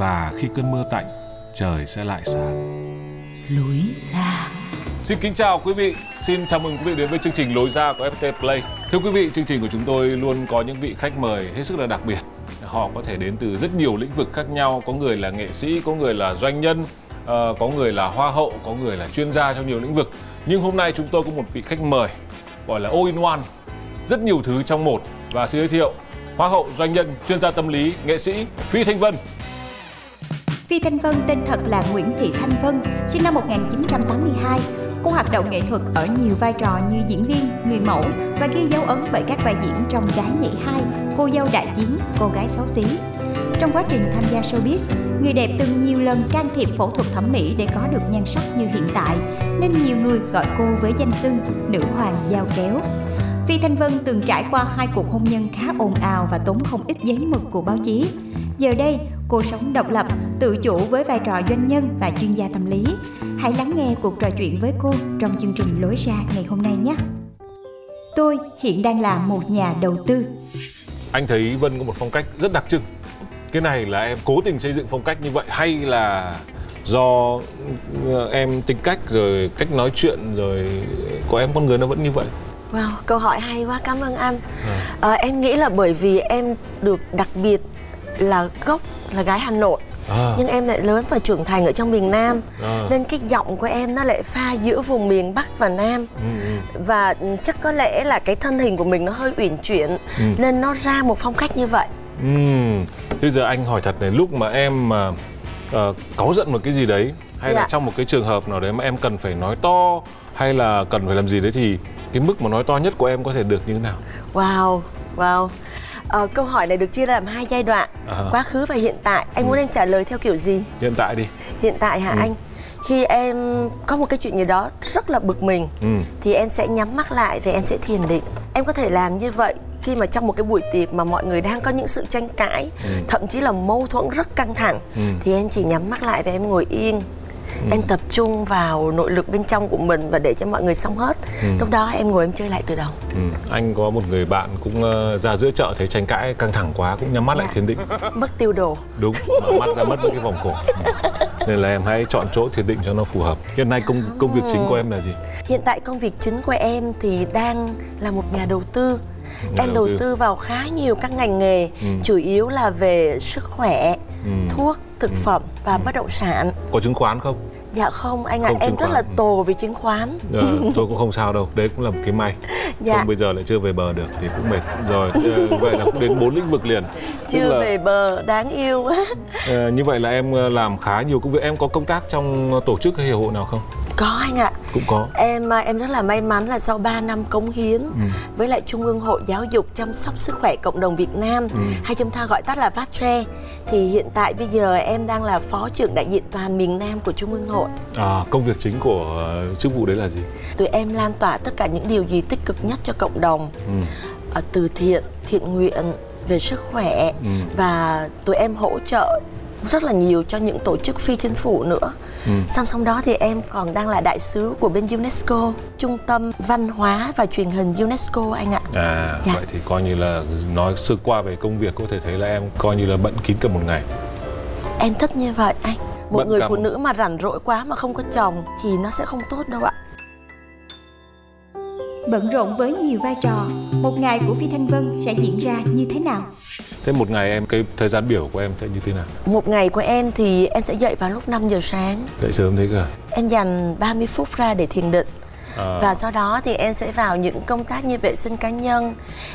và khi cơn mưa tạnh, trời sẽ lại sáng. lối ra Xin kính chào quý vị, xin chào mừng quý vị đến với chương trình Lối ra của FPT Play. Thưa quý vị, chương trình của chúng tôi luôn có những vị khách mời hết sức là đặc biệt. Họ có thể đến từ rất nhiều lĩnh vực khác nhau, có người là nghệ sĩ, có người là doanh nhân, ờ, có người là hoa hậu, có người là chuyên gia trong nhiều lĩnh vực. Nhưng hôm nay chúng tôi có một vị khách mời gọi là all in one, rất nhiều thứ trong một và xin giới thiệu hoa hậu, doanh nhân, chuyên gia tâm lý, nghệ sĩ Phi Thanh Vân. Phi Thanh Vân tên thật là Nguyễn Thị Thanh Vân, sinh năm 1982. Cô hoạt động nghệ thuật ở nhiều vai trò như diễn viên, người mẫu và ghi dấu ấn bởi các vai diễn trong Gái nhảy hai, Cô dâu đại chiến, Cô gái xấu xí. Trong quá trình tham gia showbiz, người đẹp từng nhiều lần can thiệp phẫu thuật thẩm mỹ để có được nhan sắc như hiện tại, nên nhiều người gọi cô với danh xưng nữ hoàng dao kéo. Phi Thanh Vân từng trải qua hai cuộc hôn nhân khá ồn ào và tốn không ít giấy mực của báo chí. Giờ đây, cô sống độc lập, tự chủ với vai trò doanh nhân và chuyên gia tâm lý. Hãy lắng nghe cuộc trò chuyện với cô trong chương trình Lối ra ngày hôm nay nhé. Tôi hiện đang là một nhà đầu tư. Anh thấy Vân có một phong cách rất đặc trưng. Cái này là em cố tình xây dựng phong cách như vậy hay là do ờ, em tính cách rồi cách nói chuyện rồi của em con người nó vẫn như vậy? Wow, câu hỏi hay quá, cảm ơn anh. Ờ, em nghĩ là bởi vì em được đặc biệt là gốc là gái Hà Nội. À. Nhưng em lại lớn và trưởng thành ở trong miền Nam À. Nên cái giọng của em nó lại pha giữa vùng miền Bắc và Nam Ừ, ừ. Và ừ, chắc có lẽ là cái thân hình của mình nó hơi uyển chuyển Ừ. Nên nó ra một phong cách như vậy Ừm, Thế giờ anh hỏi thật này, lúc mà em mà ờ, cáu giận một cái gì đấy hay là Dạ. trong một cái trường hợp nào đấy mà em cần phải nói to hay là cần phải làm gì đấy thì cái mức mà nói to nhất của em có thể được như thế nào? Wow, wow Ờ, câu hỏi này được chia ra làm hai giai đoạn À. Quá khứ và hiện tại Anh muốn em trả lời theo kiểu gì? Hiện tại đi. Hiện tại hả anh? Khi em có một cái chuyện gì đó rất là bực mình Ừ. Thì em sẽ nhắm mắt lại và em sẽ thiền định Em có thể làm như vậy khi mà trong một cái buổi tiệc mà mọi người đang có những sự tranh cãi Thậm chí là mâu thuẫn rất căng thẳng Ừ. Thì em chỉ nhắm mắt lại và em ngồi yên Em tập trung vào nội lực bên trong của mình và để cho mọi người xong hết Lúc đó em ngồi em chơi lại từ đầu Ừ. Anh có một người bạn cũng ờ, ra giữa chợ thấy tranh cãi căng thẳng quá cũng nhắm mắt lại Dạ. thiền định. Mất tiêu đồ Đúng, mở mắt ra mất với cái vòng cổ. Ừ. Nên là em hãy chọn chỗ thiền định cho nó phù hợp. Hiện nay công công việc chính của em là gì? Hiện tại công việc chính của em thì đang là một nhà đầu tư Nhà Em đầu đầu tư. tư vào khá nhiều các ngành nghề Ừ. Chủ yếu là về sức khỏe, Ừ. thuốc, thực phẩm và bất động sản Có chứng khoán không? Dạ không anh ạ, Không em rất khoán. là Ừ. tổ về chứng khoán Ờ, tôi cũng không sao đâu, đấy cũng là một cái may. Dạ. Không bây giờ lại chưa về bờ được thì cũng mệt. Rồi, vậy là cũng đến bốn lĩnh vực liền. Chưa là, về bờ, đáng yêu quá ờ, như vậy là em ờ, làm khá nhiều công việc. Em có công tác trong tổ chức hay hiệp hội nào không? Có anh ạ Cũng có. Em à, em rất là may mắn là sau 3 năm cống hiến Ừ. với lại Trung ương Hội Giáo dục chăm sóc sức khỏe cộng đồng Việt Nam Ừ. hay chúng ta gọi tắt là VATRE thì hiện tại bây giờ em đang là phó trưởng đại diện toàn miền Nam của Trung ương Hội. À, công việc chính của ờ, chức vụ đấy là gì? Tụi em lan tỏa tất cả những điều gì tích cực nhất cho cộng đồng Ừ. ở từ thiện, thiện nguyện về sức khỏe Ừ. và tụi em hỗ trợ rất là nhiều cho những tổ chức phi chính phủ nữa. Ừ. Song song đó thì em còn đang là đại sứ của bên UNESCO, Trung tâm Văn hóa và Truyền hình UNESCO anh ạ. À, Dạ. vậy thì coi như là nói sơ qua về công việc có thể thấy là em coi như là bận kín cả một ngày. Em thích như vậy anh. Một Bận người phụ một- nữ mà rảnh rỗi quá mà không có chồng thì nó sẽ không tốt đâu ạ. Bận rộn với nhiều vai trò, một ngày của Phi Thanh Vân sẽ diễn ra như thế nào? Thế một ngày em cái thời gian biểu của em sẽ như thế nào? Một ngày của em thì em sẽ dậy vào lúc 5 giờ sáng. Dậy sớm thế cơ. Em dành 30 phút ra để thiền định. À. Và sau đó thì em sẽ vào những công tác như vệ sinh cá nhân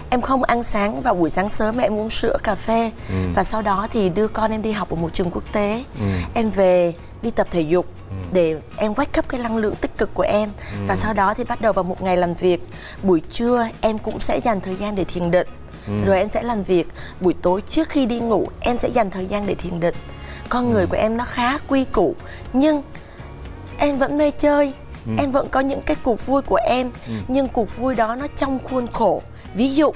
Em không ăn sáng vào buổi sáng sớm mà em uống sữa, cà phê ừ. Và sau đó thì đưa con em đi học ở một trường quốc tế ừ. Em về đi tập thể dục ừ. để em wake up cái năng lượng tích cực của em ừ. và sau đó thì bắt đầu vào một ngày làm việc buổi trưa em cũng sẽ dành thời gian để thiền định ừ. rồi em sẽ làm việc buổi tối trước khi đi ngủ em sẽ dành thời gian để thiền định con người ừ. của em nó khá quy củ nhưng em vẫn mê chơi ừ. em vẫn có những cái cuộc vui của em ừ. nhưng cuộc vui đó nó trong khuôn khổ ví dụ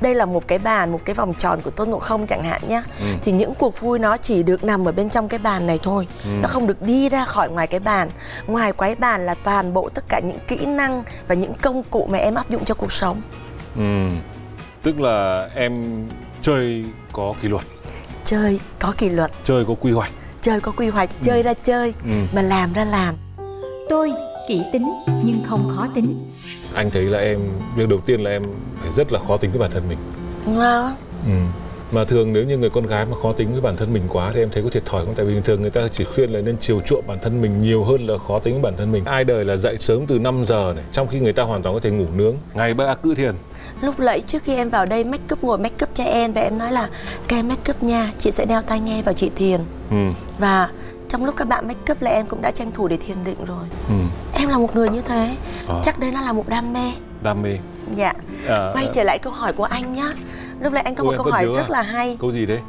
đây là một cái bàn một cái vòng tròn của tôn ngộ không chẳng hạn nhé ừ. thì những cuộc vui nó chỉ được nằm ở bên trong cái bàn này thôi ừ. nó không được đi ra khỏi ngoài cái bàn ngoài cái bàn là toàn bộ tất cả những kỹ năng và những công cụ mà em áp dụng cho cuộc sống ừ. tức là em chơi có kỷ luật chơi có kỷ luật chơi có quy hoạch chơi có quy hoạch chơi ừ. ra chơi ừ. mà làm ra làm tôi kỹ tính nhưng không khó tính anh thấy là em việc đầu tiên là em phải rất là khó tính với bản thân mình. Vâng. Ừ. mà thường nếu như người con gái mà khó tính với bản thân mình quá thì em thấy có thiệt thòi không? Tại vì bình thường người ta chỉ khuyên là nên chiều chuộng bản thân mình nhiều hơn là khó tính với bản thân mình. Ai đời là dậy sớm từ 5 giờ này trong khi người ta hoàn toàn có thể ngủ nướng. Ngày ba cự thiền. Lúc nãy trước khi em vào đây make up ngồi make up cho em và em nói là cái make up nha chị sẽ đeo tai nghe vào chị thiền. Ừ. và trong lúc các bạn make up là em cũng đã tranh thủ để thiền định rồi. Ừ. em là một người như thế. À. chắc đây nó là một đam mê. Đam mê. Dạ. À, quay trở lại câu hỏi của anh nhá. Lúc nãy anh có một câu hỏi rất à? là hay. Câu gì đấy?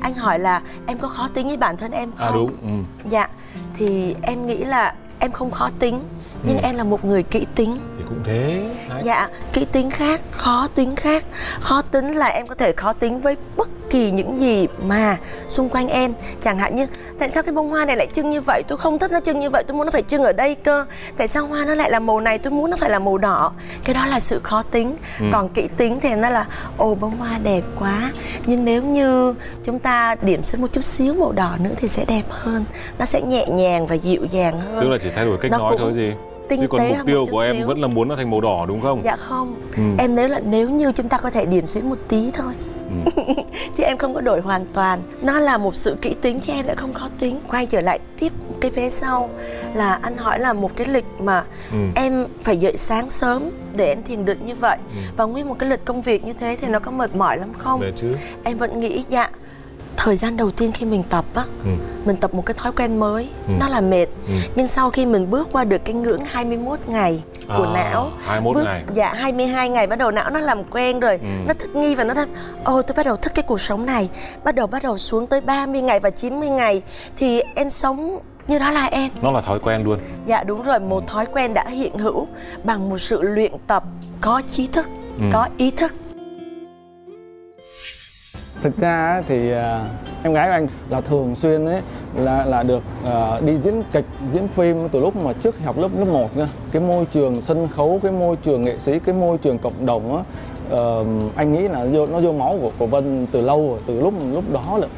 Anh hỏi là em có khó tính với bản thân em à, không? à đúng. Ừ. dạ. Thì em nghĩ là em không khó tính nhưng ừ. em là một người kỹ tính. Thì cũng thế. Đấy. dạ. Kỹ tính khác khó tính khác. Khó tính là em có thể khó tính với bất kỳ những gì mà xung quanh em chẳng hạn như tại sao cái bông hoa này lại trưng như vậy tôi không thích nó trưng như vậy tôi muốn nó phải trưng ở đây cơ tại sao hoa nó lại là màu này tôi muốn nó phải là màu đỏ cái đó là sự khó tính ừ. còn kỹ tính thì nó là ồ bông hoa đẹp quá nhưng nếu như chúng ta điểm xuống một chút xíu màu đỏ nữa thì sẽ đẹp hơn nó sẽ nhẹ nhàng và dịu dàng hơn tức là chỉ thay đổi cách nó nói cũng... thôi gì tinh Chứ còn tế mục tiêu của em xíu. vẫn là muốn nó thành màu đỏ đúng không? Dạ không. Ừ. Em nếu là nếu như chúng ta có thể điểm xuyến một tí thôi. Ừ. chứ em không có đổi hoàn toàn nó là một sự kỹ tính chứ em lại không khó tính quay trở lại tiếp cái vế sau là anh hỏi là một cái lịch mà ừ. em phải dậy sáng sớm để em thiền định như vậy ừ. và nguyên một cái lịch công việc như thế thì nó có mệt mỏi lắm không em vẫn nghĩ dạ thời gian đầu tiên khi mình tập á ừ. mình tập một cái thói quen mới ừ. nó là mệt ừ. nhưng sau khi mình bước qua được cái ngưỡng 21 ngày của à, não 21 bước, ngày dạ 22 ngày bắt đầu não nó làm quen rồi ừ. nó thích nghi và nó tham ồ tôi bắt đầu thích cái cuộc sống này bắt đầu bắt đầu xuống tới 30 ngày và 90 ngày thì em sống như đó là em nó là thói quen luôn dạ đúng rồi một thói quen đã hiện hữu bằng một sự luyện tập có trí thức ừ. có ý thức thực ra thì à, em gái của anh là thường xuyên ấy là là được uh, đi diễn kịch diễn phim từ lúc mà trước học lớp lớp 1 nha. Cái môi trường sân khấu cái môi trường nghệ sĩ cái môi trường cộng đồng á uh, anh nghĩ là vô, nó vô máu của của Vân từ lâu rồi từ lúc lúc đó rồi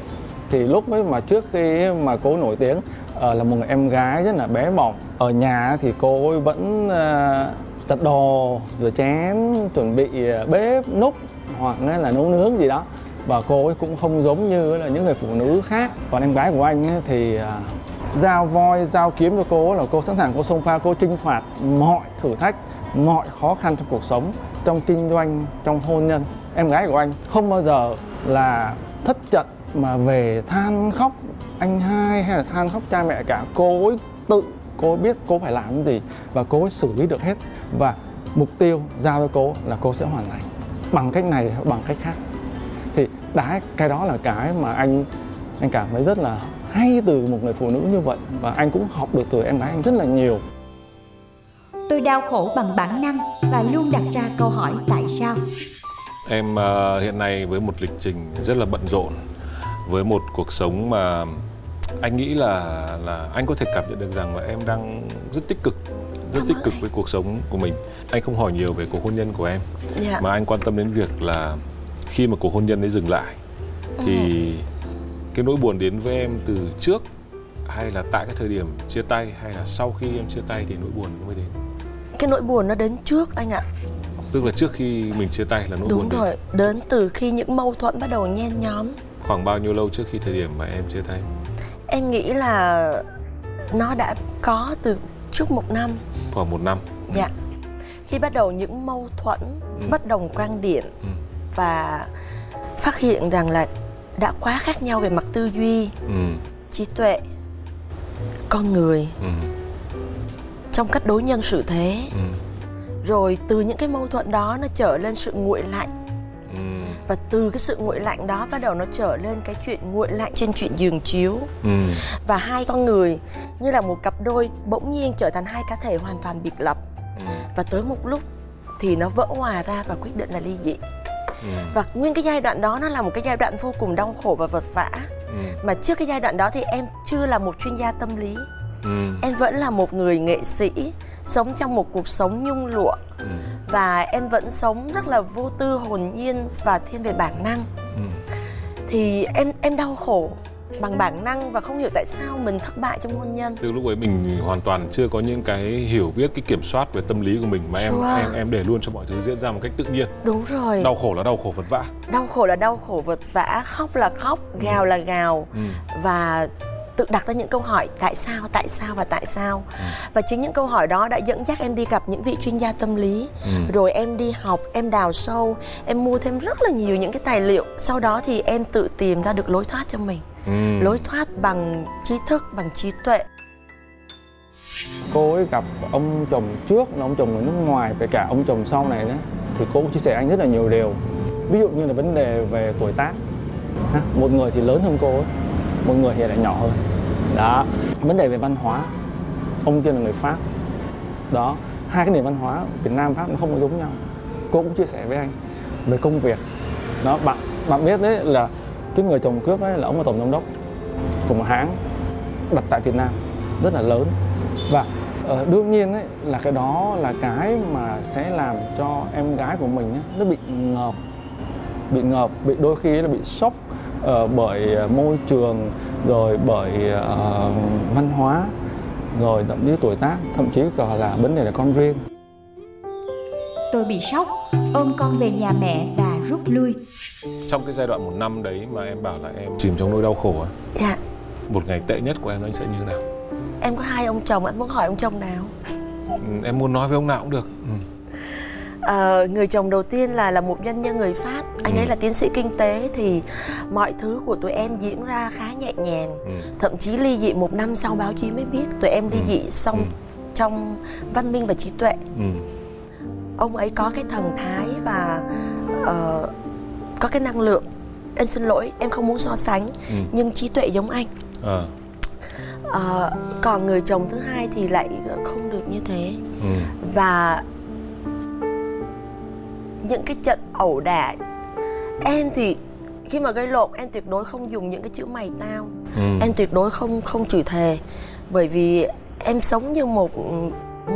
thì lúc ấy mà trước khi mà cô nổi tiếng uh, là một người em gái rất là bé bỏng. Ở nhà thì cô ấy vẫn uh, giặt đồ rửa chén chuẩn bị bếp núc hoặc là nấu nướng gì đó và cô ấy cũng không giống như là những người phụ nữ khác. Còn em gái của anh ấy thì à, giao voi, giao kiếm cho cô ấy là cô sẵn sàng cô xông pha, cô chinh phạt mọi thử thách, mọi khó khăn trong cuộc sống, trong kinh doanh, trong hôn nhân. Em gái của anh không bao giờ là thất trận mà về than khóc anh hai hay là than khóc cha mẹ cả. Cô ấy tự, cô ấy biết cô phải làm cái gì và cô ấy xử lý được hết. Và mục tiêu giao cho cô là cô sẽ hoàn thành bằng cách này hoặc bằng cách khác đã cái đó là cái mà anh anh cảm thấy rất là hay từ một người phụ nữ như vậy và anh cũng học được từ em gái anh rất là nhiều tôi đau khổ bằng bản năng và luôn đặt ra câu hỏi tại sao em uh, hiện nay với một lịch trình rất là bận rộn với một cuộc sống mà anh nghĩ là là anh có thể cảm nhận được rằng là em đang rất tích cực rất tích cực với cuộc sống của mình anh không hỏi nhiều về cuộc hôn nhân của em yeah. Dạ. mà anh quan tâm đến việc là khi mà cuộc hôn nhân ấy dừng lại thì ừ. cái nỗi buồn đến với em từ trước hay là tại cái thời điểm chia tay hay là sau khi em chia tay thì nỗi buồn mới đến cái nỗi buồn nó đến trước anh ạ tức là trước khi mình chia tay là nỗi đúng buồn rồi đến. đến từ khi những mâu thuẫn bắt đầu nhen nhóm khoảng bao nhiêu lâu trước khi thời điểm mà em chia tay em nghĩ là nó đã có từ trước một năm khoảng một năm dạ khi bắt đầu những mâu thuẫn Ừ. bất đồng quan điểm Ừ. và phát hiện rằng là đã quá khác nhau về mặt tư duy ừ. trí tuệ con người. Ừ. Trong cách đối nhân xử thế. Ừ. Rồi từ những cái mâu thuẫn đó nó trở lên sự nguội lạnh. Ừ. Và từ cái sự nguội lạnh đó bắt đầu nó trở lên cái chuyện nguội lạnh trên chuyện giường chiếu. Ừ. Và hai con người như là một cặp đôi bỗng nhiên trở thành hai cá thể hoàn toàn biệt lập. Ừ. Và tới một lúc thì nó vỡ hòa ra và quyết định là ly dị ừ. Và nguyên cái giai đoạn đó nó là một cái giai đoạn vô cùng đau khổ và vật vã ừ. Mà trước cái giai đoạn đó thì em chưa là một chuyên gia tâm lý. Ừ. Em vẫn là một người nghệ sĩ sống trong một cuộc sống nhung lụa. Ừ. Và em vẫn sống rất là vô tư hồn nhiên và thiên về bản năng. Ừ. Thì em em đau khổ bằng bản năng và không hiểu tại sao mình thất bại trong hôn nhân. Từ lúc ấy mình hoàn toàn chưa có những cái hiểu biết cái kiểm soát về tâm lý của mình mà em Sure. em em để luôn cho mọi thứ diễn ra một cách tự nhiên. Đúng rồi. Đau khổ là đau khổ vật vã đau khổ là đau khổ vật vã khóc là khóc gào là gào. Ừ. Và tự đặt ra những câu hỏi tại sao tại sao và tại sao? Và chính những câu hỏi đó đã dẫn dắt em đi gặp những vị chuyên gia tâm lý. Ừ. rồi em đi học em đào sâu em mua thêm rất là nhiều những cái tài liệu. Sau đó thì em tự tìm ra được lối thoát cho mình ừ. Lối thoát bằng trí thức bằng trí tuệ. Cô ấy gặp ông chồng trước là ông chồng người nước ngoài về cả ông chồng sau này đó thì cô cũng chia sẻ anh rất là nhiều điều. Ví dụ như là vấn đề về tuổi tác. Một người thì lớn hơn cô ấy một người thì lại nhỏ hơn. Đó vấn đề về văn hóa. Ông kia là người pháp. Đó hai cái nền văn hóa Việt Nam Pháp nó không có giống nhau. Cô cũng chia sẻ với anh về công việc. Đó bạn bạn biết đấy là cái người chồng cướp ấy là ông là tổng giám đốc của một hãng đặt tại Việt Nam rất là lớn. Và ờ, đương nhiên ấy là cái đó là cái mà sẽ làm cho em gái của mình ấy, nó bị ngợp bị ngợp bị đôi khi là bị sốc uh, bởi ờ, môi trường rồi bởi uh, văn hóa rồi thậm chí tuổi tác thậm chí còn là vấn đề là con riêng. Tôi bị sốc, ôm con về nhà mẹ và rút lui. trong cái giai đoạn một năm đấy mà em bảo là em chìm trong nỗi đau khổ á dạ một ngày tệ nhất của em anh sẽ như thế nào em có hai ông chồng anh muốn hỏi ông chồng nào ừ, em muốn nói với ông nào cũng được ừ. Ờ, người chồng đầu tiên là là một doanh nhân người Pháp anh Ừ. ấy là tiến sĩ kinh tế thì mọi thứ của tụi em diễn ra khá nhẹ nhàng Ừ. thậm chí ly dị một năm sau báo chí mới biết tụi em ly Ừ. dị xong Ừ. trong văn minh và trí tuệ Ừ. ông ấy có cái thần thái và ờ, có cái năng lượng em xin lỗi em không muốn so sánh Ừ. nhưng trí tuệ giống anh Ờ. Ờ, còn người chồng thứ hai thì lại không được như thế Ừ. và những cái trận ẩu đả em thì khi mà gây lộn em tuyệt đối không dùng những cái chữ mày tao Ừ. em tuyệt đối không không chửi thề bởi vì em sống như một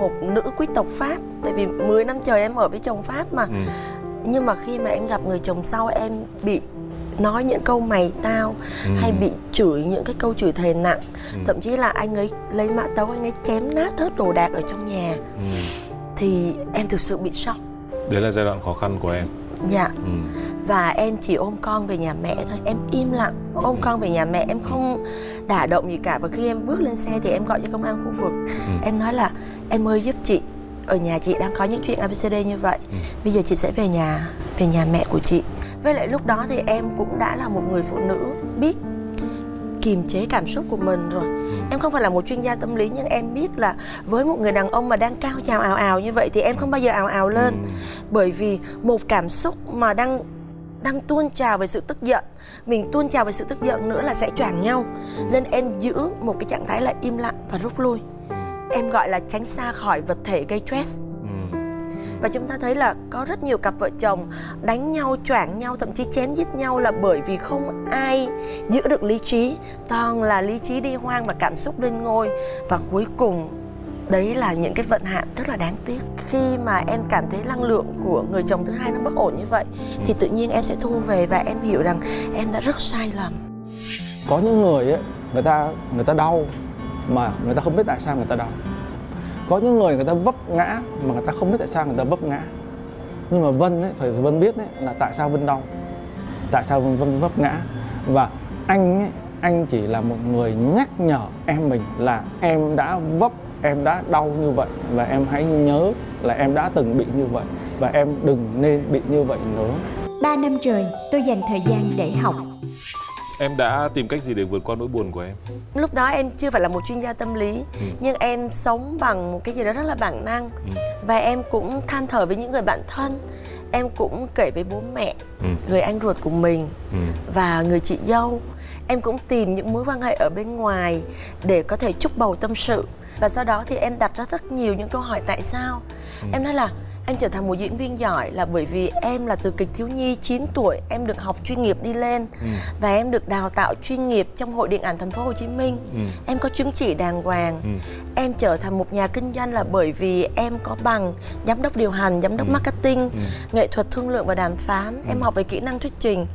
một nữ quý tộc pháp tại vì 10 năm trời em ở với chồng pháp mà Ừ. nhưng mà khi mà em gặp người chồng sau em bị nói những câu mày tao Ừ. hay bị chửi những cái câu chửi thề nặng Ừ. thậm chí là anh ấy lấy mã tấu anh ấy chém nát hết đồ đạc ở trong nhà Ừ. thì em thực sự bị sốc đấy là giai đoạn khó khăn của em dạ ừ. và em chỉ ôm con về nhà mẹ thôi em im lặng ôm con về nhà mẹ em không đả động gì cả và khi em bước lên xe thì em gọi cho công an khu vực Ừ. em nói là em ơi giúp chị ở nhà chị đang có những chuyện abcd như vậy Ừ. bây giờ chị sẽ về nhà về nhà mẹ của chị với lại lúc đó thì em cũng đã là một người phụ nữ biết kiềm chế cảm xúc của mình rồi em không phải là một chuyên gia tâm lý, nhưng em biết là với một người đàn ông mà đang cao trào ào ào như vậy thì em không bao giờ ào ào lên Ừ. bởi vì một cảm xúc mà đang đang tuôn trào về sự tức giận, mình tuôn trào về sự tức giận nữa là sẽ choàng nhau nên em giữ một cái trạng thái là im lặng và rút lui em gọi là tránh xa khỏi vật thể gây stress. Ừ. và chúng ta thấy là có rất nhiều cặp vợ chồng đánh nhau choảng nhau thậm chí chém giết nhau là bởi vì không ai giữ được lý trí. Toàn là lý trí đi hoang và cảm xúc lên ngôi. Và cuối cùng đấy là những cái vận hạn rất là đáng tiếc. Khi mà em cảm thấy năng lượng của người chồng thứ hai nó bất ổn như vậy thì tự nhiên em sẽ thu về và em hiểu rằng em đã rất sai lầm. Có những người ấy người ta người ta đau mà người ta không biết tại sao người ta đau. Có những người người ta vấp ngã mà người ta không biết tại sao người ta vấp ngã. Nhưng mà vân ấy phải vân biết đấy là tại sao vân đau tại sao vân, vân vấp ngã. Và anh ấy anh chỉ là một người nhắc nhở em mình là em đã vấp em đã đau như vậy và em hãy nhớ là em đã từng bị như vậy và em đừng nên bị như vậy nữa. Ba năm trời tôi dành thời gian để học. Em đã tìm cách gì để vượt qua nỗi buồn của em? lúc đó em chưa phải là một chuyên gia tâm lý nhưng em sống bằng một cái gì đó rất là bản năng. Và em cũng than thở với những người bạn thân. Em cũng kể với bố mẹ Ừ. người anh ruột của mình Ừ. và người chị dâu. Em cũng tìm những mối quan hệ ở bên ngoài để có thể chúc bầu tâm sự. Và sau đó thì em đặt ra rất nhiều những câu hỏi tại sao. Em nói là em trở thành một diễn viên giỏi là bởi vì em là từ kịch thiếu nhi 9 tuổi em được học chuyên nghiệp đi lên. Và em được đào tạo chuyên nghiệp trong hội điện ảnh thành phố Hồ Chí Minh. Em có chứng chỉ đàng hoàng. Em trở thành một nhà kinh doanh là bởi vì em có bằng giám đốc điều hành giám đốc marketing nghệ thuật thương lượng và đàm phán. Em học về kỹ năng thuyết trình.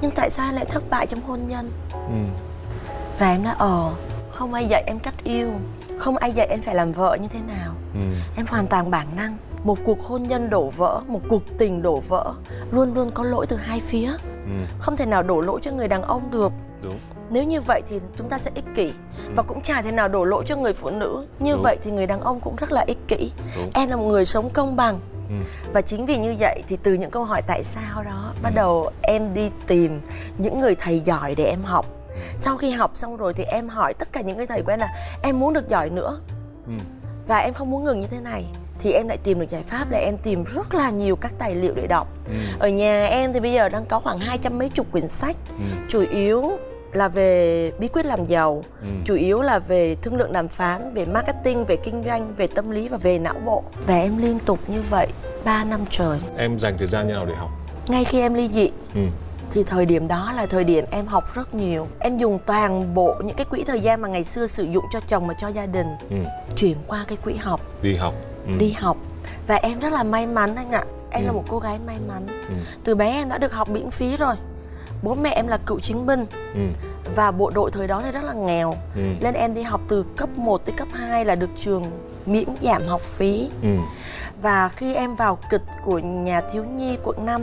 Nhưng tại sao em lại thất bại trong hôn nhân? Ừ. và em nói ờ không ai dạy em cách yêu. Không ai dạy em phải làm vợ như thế nào. Ừ. em hoàn toàn bản năng một cuộc hôn nhân đổ vỡ một cuộc tình đổ vỡ luôn luôn có lỗi từ hai phía Ừ. không thể nào đổ lỗi cho người đàn ông được Đúng. nếu như vậy thì chúng ta sẽ ích kỷ và cũng chả thể nào đổ lỗi cho người phụ nữ như Đúng. vậy thì người đàn ông cũng rất là ích kỷ Đúng. em là một người sống công bằng Ừ. và chính vì như vậy thì từ những câu hỏi tại sao đó bắt đầu em đi tìm những người thầy giỏi để em học sau khi học xong rồi thì em hỏi tất cả những người thầy của em là em muốn được giỏi nữa Ừ. và em không muốn ngừng như thế này thì em lại tìm được giải pháp là em tìm rất là nhiều các tài liệu để đọc. Ở nhà em thì bây giờ đang có khoảng hai trăm mấy chục quyển sách. Chủ yếu là về bí quyết làm giàu chủ yếu là về thương lượng đàm phán về marketing về kinh doanh về tâm lý và về não bộ. Và em liên tục như vậy 3 năm trời. Em dành thời gian như nào để học? ngay khi em ly dị Ừ. thì thời điểm đó là thời điểm em học rất nhiều. Em dùng toàn bộ những cái quỹ thời gian mà ngày xưa sử dụng cho chồng và cho gia đình Ừ. chuyển qua cái quỹ học. Đi học. Ừ. đi học và em rất là may mắn anh ạ em là một cô gái may mắn từ bé em đã được học miễn phí rồi bố mẹ em là cựu chiến binh Ừ. và bộ đội thời đó thì rất là nghèo Ừ. nên em đi học từ cấp 1 tới cấp 2 là được trường miễn giảm học phí Ừ. và khi em vào kịch của nhà thiếu nhi quận 5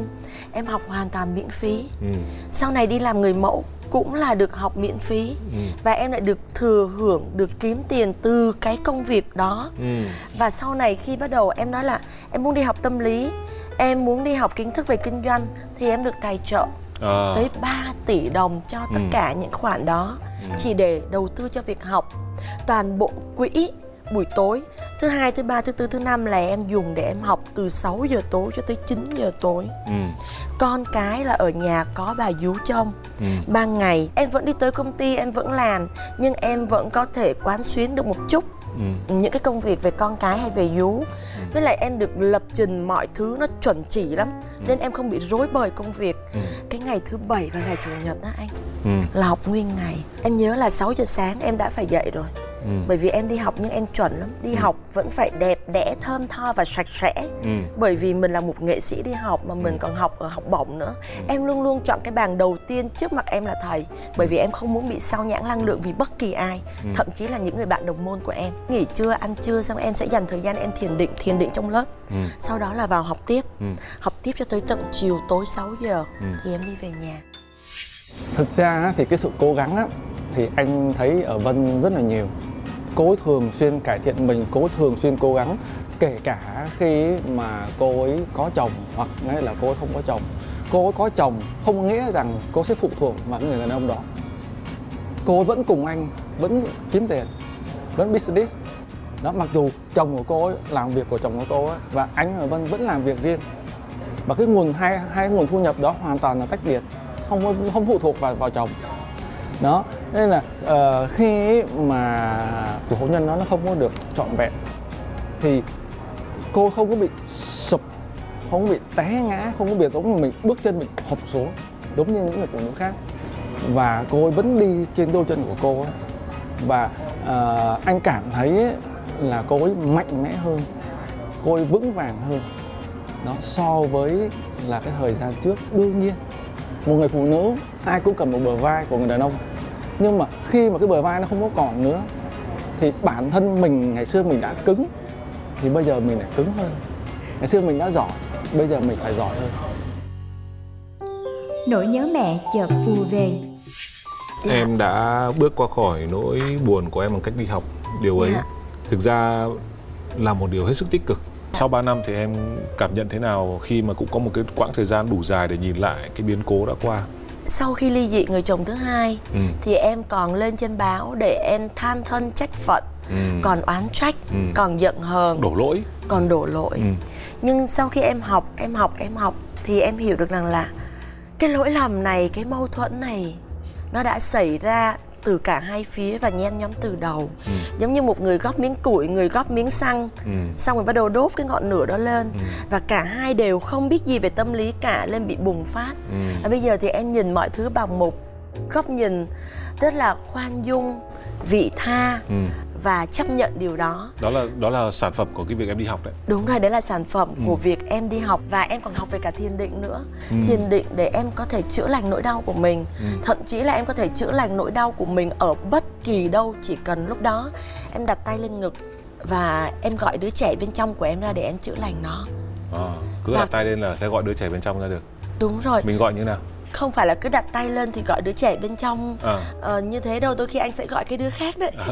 em học hoàn toàn miễn phí Ừ. sau này đi làm người mẫu cũng là được học miễn phí Ừ. và em lại được thừa hưởng được kiếm tiền từ cái công việc đó Ừ. và sau này khi bắt đầu em nói là em muốn đi học tâm lý em muốn đi học kiến thức về kinh doanh thì em được tài trợ À. tới 3 tỷ đồng cho tất Ừ. cả những khoản đó chỉ để đầu tư cho việc học toàn bộ quỹ buổi tối. Thứ hai thứ ba thứ tư thứ năm là em dùng để em học từ 6 giờ tối cho tới 9 giờ tối. Ừ. con cái là ở nhà có bà vú trông. Ừ. ban ngày em vẫn đi tới công ty em vẫn làm nhưng em vẫn có thể quán xuyến được một chút Ừ. những cái công việc về con cái hay về vú. Với lại em được lập trình mọi thứ nó chuẩn chỉ lắm nên em không bị rối bời công việc. Cái ngày thứ bảy và ngày chủ nhật đó anh Ừ. là học nguyên ngày. Em nhớ là 6 giờ sáng em đã phải dậy rồi Ừ. bởi vì em đi học nhưng em chuẩn lắm. Đi học vẫn phải đẹp đẽ thơm tho và sạch sẽ. Ừ. bởi vì mình là một nghệ sĩ đi học mà mình còn học ở học bổng nữa. Em luôn luôn chọn cái bàn đầu tiên trước mặt em là thầy. Bởi vì em không muốn bị sao nhãng năng lượng vì bất kỳ ai. Thậm chí là những người bạn đồng môn của em. Nghỉ trưa ăn trưa xong em sẽ dành thời gian em thiền định thiền định trong lớp. Sau đó là vào học tiếp. Học tiếp cho tới tận chiều tối 6 giờ thì em đi về nhà thực ra thì cái sự cố gắng á, thì anh thấy ở Vân rất là nhiều. Cô ấy thường xuyên cải thiện mình cô ấy thường xuyên cố gắng. Kể cả khi mà cô ấy có chồng hoặc ngay là cô ấy không có chồng. Cô ấy có chồng không nghĩa rằng cô sẽ phụ thuộc vào người đàn ông đó. Cô ấy vẫn cùng anh vẫn kiếm tiền vẫn business. Đó mặc dù chồng của cô ấy làm việc của chồng của cô ấy và anh ở Vân vẫn làm việc riêng. Và cái nguồn hai hai nguồn thu nhập đó hoàn toàn là tách biệt không không phụ thuộc vào vào chồng. Đó nên là uh, khi mà cuộc hôn nhân nó nó không có được trọn vẹn thì cô không có bị sụp không có bị té ngã không có bị giống như mình bước chân mình hụt xuống giống như những người phụ nữ khác. Và cô ấy vẫn đi trên đôi chân của cô ấy. Và uh, anh cảm thấy ấy là cô ấy mạnh mẽ hơn cô ấy vững vàng hơn. Đó so với là cái thời gian trước đương nhiên một người phụ nữ ai cũng cần một bờ vai của người đàn ông. Nhưng mà khi mà cái bờ vai nó không có còn nữa thì bản thân mình ngày xưa mình đã cứng thì bây giờ mình lại cứng hơn. Ngày xưa mình đã giỏi bây giờ mình phải giỏi hơn. Nỗi nhớ mẹ chợt phù về. Em đã bước qua khỏi nỗi buồn của em bằng cách đi học. Điều ấy dạ. thực ra là một điều hết sức tích cực sau 3 năm thì em cảm nhận thế nào khi mà cũng có một cái quãng thời gian đủ dài để nhìn lại cái biến cố đã qua sau khi ly dị người chồng thứ hai ừ. thì em còn lên trên báo để em than thân trách phận ừ. còn oán trách ừ. còn giận hờn đổ lỗi còn đổ lỗi ừ. nhưng sau khi em học em học em học thì em hiểu được rằng là cái lỗi lầm này cái mâu thuẫn này nó đã xảy ra từ cả hai phía và nhen nhóm từ đầu ừ. giống như một người góp miếng củi người góp miếng xăng ừ. xong rồi bắt đầu đốt cái ngọn lửa đó lên ừ. và cả hai đều không biết gì về tâm lý cả lên bị bùng phát ừ. và bây giờ thì em nhìn mọi thứ bằng một góc nhìn rất là khoan dung vị tha ừ. và chấp nhận điều đó. Đó là đó là sản phẩm của cái việc em đi học đấy. Đúng rồi đấy là sản phẩm ừ. của việc em đi học và em còn học về cả thiền định nữa. Ừ. thiền định để em có thể chữa lành nỗi đau của mình. Ừ. thậm chí là em có thể chữa lành nỗi đau của mình ở bất kỳ đâu chỉ cần lúc đó em đặt tay lên ngực và em gọi đứa trẻ bên trong của em ra để em chữa lành nó. À, cứ và... đặt tay lên là sẽ gọi đứa trẻ bên trong ra được. Đúng rồi. Mình gọi như nào không phải là cứ đặt tay lên thì gọi đứa trẻ bên trong à. uh, như thế đâu đôi khi anh sẽ gọi cái đứa khác đấy à,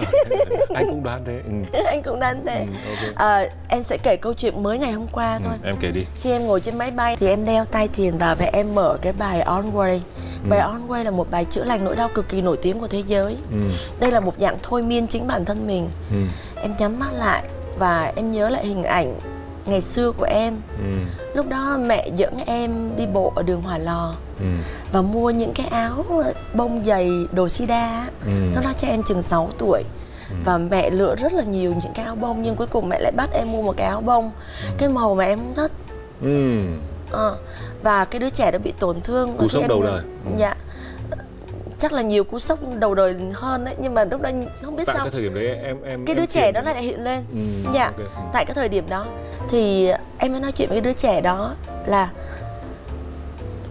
anh cũng đoán thế ừ. anh cũng đoán thế ừ, okay. uh, em sẽ kể câu chuyện mới ngày hôm qua ừ, thôi ừ, em kể đi khi em ngồi trên máy bay thì em đeo tai thiền vào và em mở cái bài On Way ừ. bài On Way là một bài chữa lành nỗi đau cực kỳ nổi tiếng của thế giới ừ. đây là một dạng thôi miên chính bản thân mình ừ. em nhắm mắt lại và em nhớ lại hình ảnh ngày xưa của em ừ. lúc đó mẹ dẫn em đi bộ ở đường Hòa Lò ừ. và mua những cái áo bông dày đồ sida ừ. nó nói cho em chừng 6 tuổi ừ. và mẹ lựa rất là nhiều những cái áo bông nhưng cuối cùng mẹ lại bắt em mua một cái áo bông ừ. cái màu mà em không thích ừ. à, và cái đứa trẻ đã bị tổn thương cú sốc đầu đời ừ. dạ chắc là nhiều cú sốc đầu đời hơn đấy nhưng mà lúc đó không biết tại sao cái thời điểm đấy em em cái đứa em trẻ đó lại hiện lên ừ, dạ okay. Ừ. tại cái thời điểm đó thì em mới nói chuyện với cái đứa trẻ đó là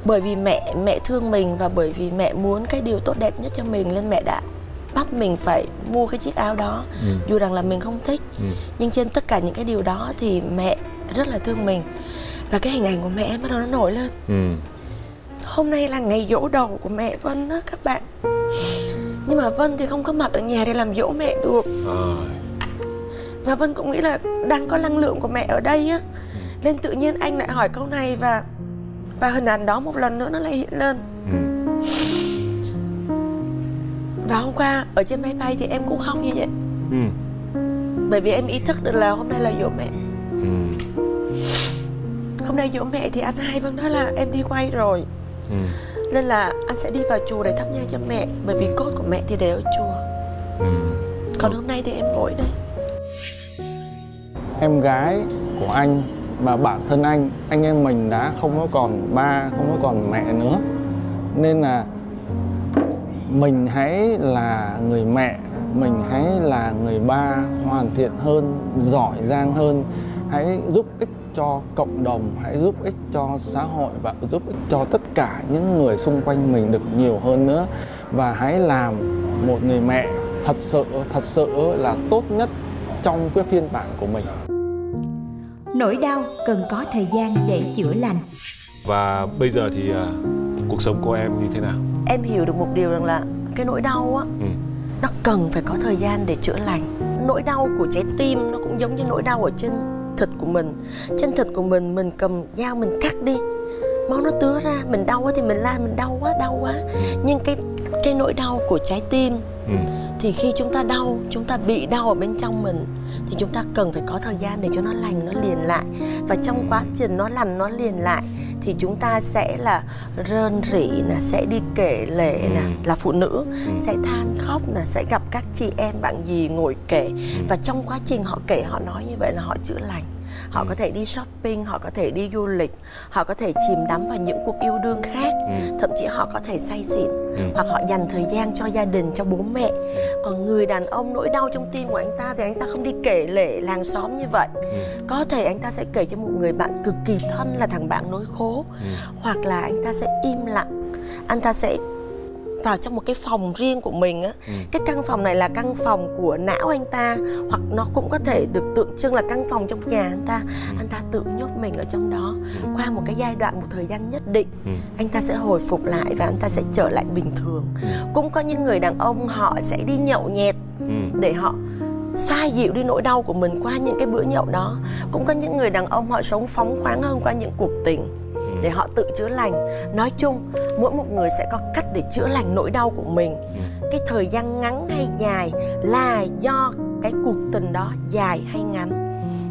bởi vì mẹ mẹ thương mình và bởi vì mẹ muốn cái điều tốt đẹp nhất cho mình nên mẹ đã bắt mình phải mua cái chiếc áo đó ừ. dù rằng là mình không thích ừ. nhưng trên tất cả những cái điều đó thì mẹ rất là thương mình và cái hình ảnh của mẹ bắt đầu nó nổi lên ừ. Hôm nay là ngày dỗ đầu của mẹ vân đó các bạn. Nhưng mà vân thì không có mặt ở nhà để làm dỗ mẹ được. À và vân cũng nghĩ là đang có năng lượng của mẹ ở đây á. Nên tự nhiên anh lại hỏi câu này và và hình ảnh đó một lần nữa nó lại hiện lên. Ừ. và hôm qua ở trên máy bay thì em cũng khóc như vậy. Ừ. bởi vì em ý thức được là hôm nay là dỗ mẹ. Ừ. hôm nay dỗ mẹ thì anh hai vẫn nói là em đi quay rồi ừ. nên là anh sẽ đi vào chùa để thắp nhang cho mẹ bởi vì cốt của mẹ thì để ở chùa ừ. còn hôm nay thì em vội đây em gái của anh và bản thân anh anh em mình đã không có còn ba không có còn mẹ nữa nên là mình hãy là người mẹ mình hãy là người ba hoàn thiện hơn giỏi giang hơn hãy giúp ích cho cộng đồng hãy giúp ích cho xã hội và giúp ích cho tất cả những người xung quanh mình được nhiều hơn nữa. Và hãy làm một người mẹ thật sự thật sự là tốt nhất trong cái phiên bản của mình. Nỗi đau cần có thời gian để chữa lành. Và bây giờ thì uh, cuộc sống của em như thế nào? Em hiểu được một điều rằng là cái nỗi đau á ừ. nó cần phải có thời gian để chữa lành. Nỗi đau của trái tim nó cũng giống như nỗi đau ở trên thịt của mình. Trên thịt của mình mình cầm dao mình cắt đi. Máu nó tứa ra mình đau quá thì mình la mình đau quá đau quá. Nhưng cái cái nỗi đau của trái tim ừ. thì khi chúng ta đau chúng ta bị đau ở bên trong mình thì chúng ta cần phải có thời gian để cho nó lành nó liền lại. Và trong quá trình nó lành nó liền lại thì chúng ta sẽ là rơn rỉ là sẽ đi kể lệ nè ừ. là phụ nữ ừ. sẽ than khóc là sẽ gặp các chị em bạn gì ngồi kể ừ. và trong quá trình họ kể họ nói như vậy là họ chữa lành họ ừ. có thể đi shopping họ có thể đi du lịch họ có thể chìm đắm vào những cuộc yêu đương khác ừ. thậm chí họ có thể say xỉn ừ. hoặc họ dành thời gian cho gia đình cho bố mẹ còn người đàn ông nỗi đau trong tim của anh ta thì anh ta không đi kể lể làng xóm như vậy ừ. có thể anh ta sẽ kể cho một người bạn cực kỳ thân là thằng bạn nỗi khố ừ. hoặc là anh ta sẽ im lặng anh ta sẽ vào trong một cái phòng riêng của mình á ừ. cái căn phòng này là căn phòng của não anh ta hoặc nó cũng có thể được tượng trưng là căn phòng trong nhà anh ta ừ. anh ta tự nhốt mình ở trong đó ừ. qua một cái giai đoạn một thời gian nhất định ừ. anh ta sẽ hồi phục lại và anh ta sẽ trở lại bình thường ừ. cũng có những người đàn ông họ sẽ đi nhậu nhẹt ừ. để họ xoa dịu đi nỗi đau của mình qua những cái bữa nhậu đó cũng có những người đàn ông họ sống phóng khoáng hơn qua những cuộc tình để họ tự chữa lành. Nói chung mỗi một người sẽ có cách để chữa lành nỗi đau của mình. Cái thời gian ngắn hay dài là do cái cuộc tình đó dài hay ngắn.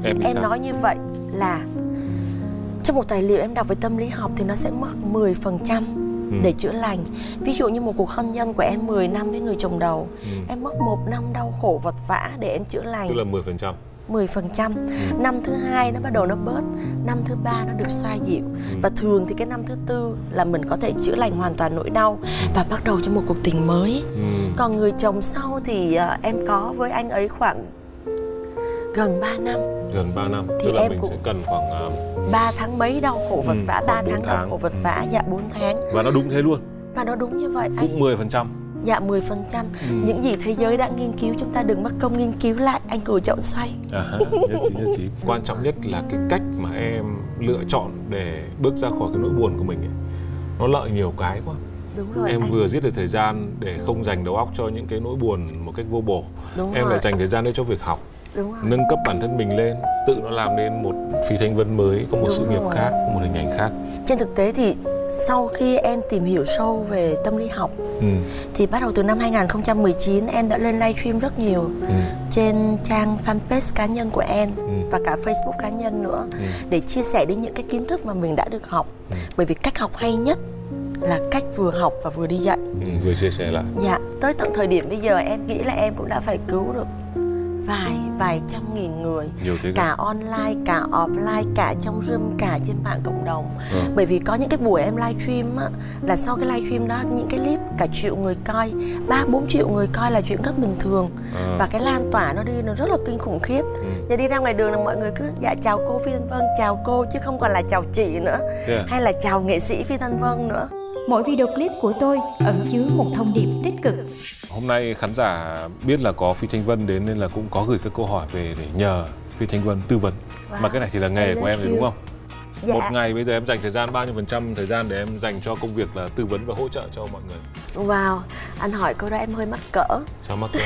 Em, em nói như vậy là trong một tài liệu em đọc về tâm lý học thì nó sẽ mất 10% ừ. để chữa lành. Ví dụ như một cuộc hôn nhân của em 10 năm với người chồng đầu ừ. em mất một năm đau khổ vật vã để em chữa lành. Tức là 10% 10% ừ. năm thứ hai nó bắt đầu nó bớt năm thứ ba nó được xoa dịu. Ừ. và thường thì cái năm thứ tư là mình có thể chữa lành hoàn toàn nỗi đau và bắt đầu cho một cuộc tình mới. Ừ. còn người chồng sau thì uh, em có với anh ấy khoảng gần 3 năm. Gần 3 năm thì Tức là em mình cũng sẽ cần khoảng uh, ờ, 3 tháng mấy đau khổ vật ừ, vã 3 tháng, tháng đau khổ vật vã ừ. dạ 4 tháng. Và nó đúng thế luôn. Và nó đúng như vậy. Cũng 10 phần trăm Dạ 10% ừ. Những gì thế giới đã nghiên cứu chúng ta đừng mất công nghiên cứu lại. Anh cử chọn xoay. À, Nhất trí nhất trí. Quan trọng nhất là cái cách mà em lựa chọn để bước ra khỏi cái nỗi buồn của mình ấy. Nó lợi nhiều cái quá. Đúng rồi, em anh. vừa giết được thời gian để không dành đầu óc cho những cái nỗi buồn một cách vô bổ. Đúng em rồi. lại dành thời gian để cho việc học Đúng rồi. nâng cấp bản thân mình lên tự nó làm nên một phi thanh vân mới có một Đúng sự nghiệp rồi. khác một hình ảnh khác trên thực tế thì sau khi em tìm hiểu sâu về tâm lý học ừ. thì bắt đầu từ năm 2019 em đã lên livestream rất nhiều ừ. trên trang fanpage cá nhân của em ừ. và cả Facebook cá nhân nữa ừ. để chia sẻ đến những cái kiến thức mà mình đã được học ừ. bởi vì cách học hay nhất là cách vừa học và vừa đi dạy ừ, vừa chia sẻ lại dạ tới tận thời điểm bây giờ em nghĩ là em cũng đã phải cứu được vài vài trăm nghìn người cả online cả offline cả trong zoom cả trên mạng cộng đồng ừ. bởi vì có những cái buổi em livestream á là sau cái livestream đó những cái clip cả triệu người coi ba bốn triệu người coi là chuyện rất bình thường ừ. và cái lan tỏa nó đi nó rất là kinh khủng khiếp ừ. giờ đi ra ngoài đường là mọi người cứ dạ chào cô phi thanh vân chào cô chứ không còn là chào chị nữa yeah. hay là chào nghệ sĩ phi thanh vân nữa Mỗi video clip của tôi ẩn chứa một thông điệp tích cực. Hôm nay khán giả biết là có Phi Thanh Vân đến nên là cũng có gửi các câu hỏi về để nhờ Phi Thanh Vân tư vấn. Wow. Mà cái này thì là nghề của em rồi đúng không? Dạ. Một ngày bây giờ em dành thời gian bao nhiêu phần trăm thời gian để em dành cho công việc là tư vấn và hỗ trợ cho mọi người? Wow, anh hỏi câu đó em hơi mắc cỡ. Sao mắc cỡ?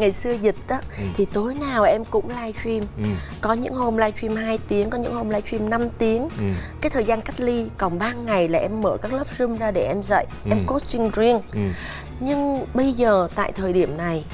Ngày xưa dịch á ừ. thì tối nào em cũng livestream ừ. có những hôm livestream 2 tiếng có những hôm livestream 5 tiếng ừ. cái thời gian cách ly còn ban ngày là em mở các lớp zoom ra để em dạy ừ. em coaching riêng ừ. nhưng bây giờ tại thời điểm này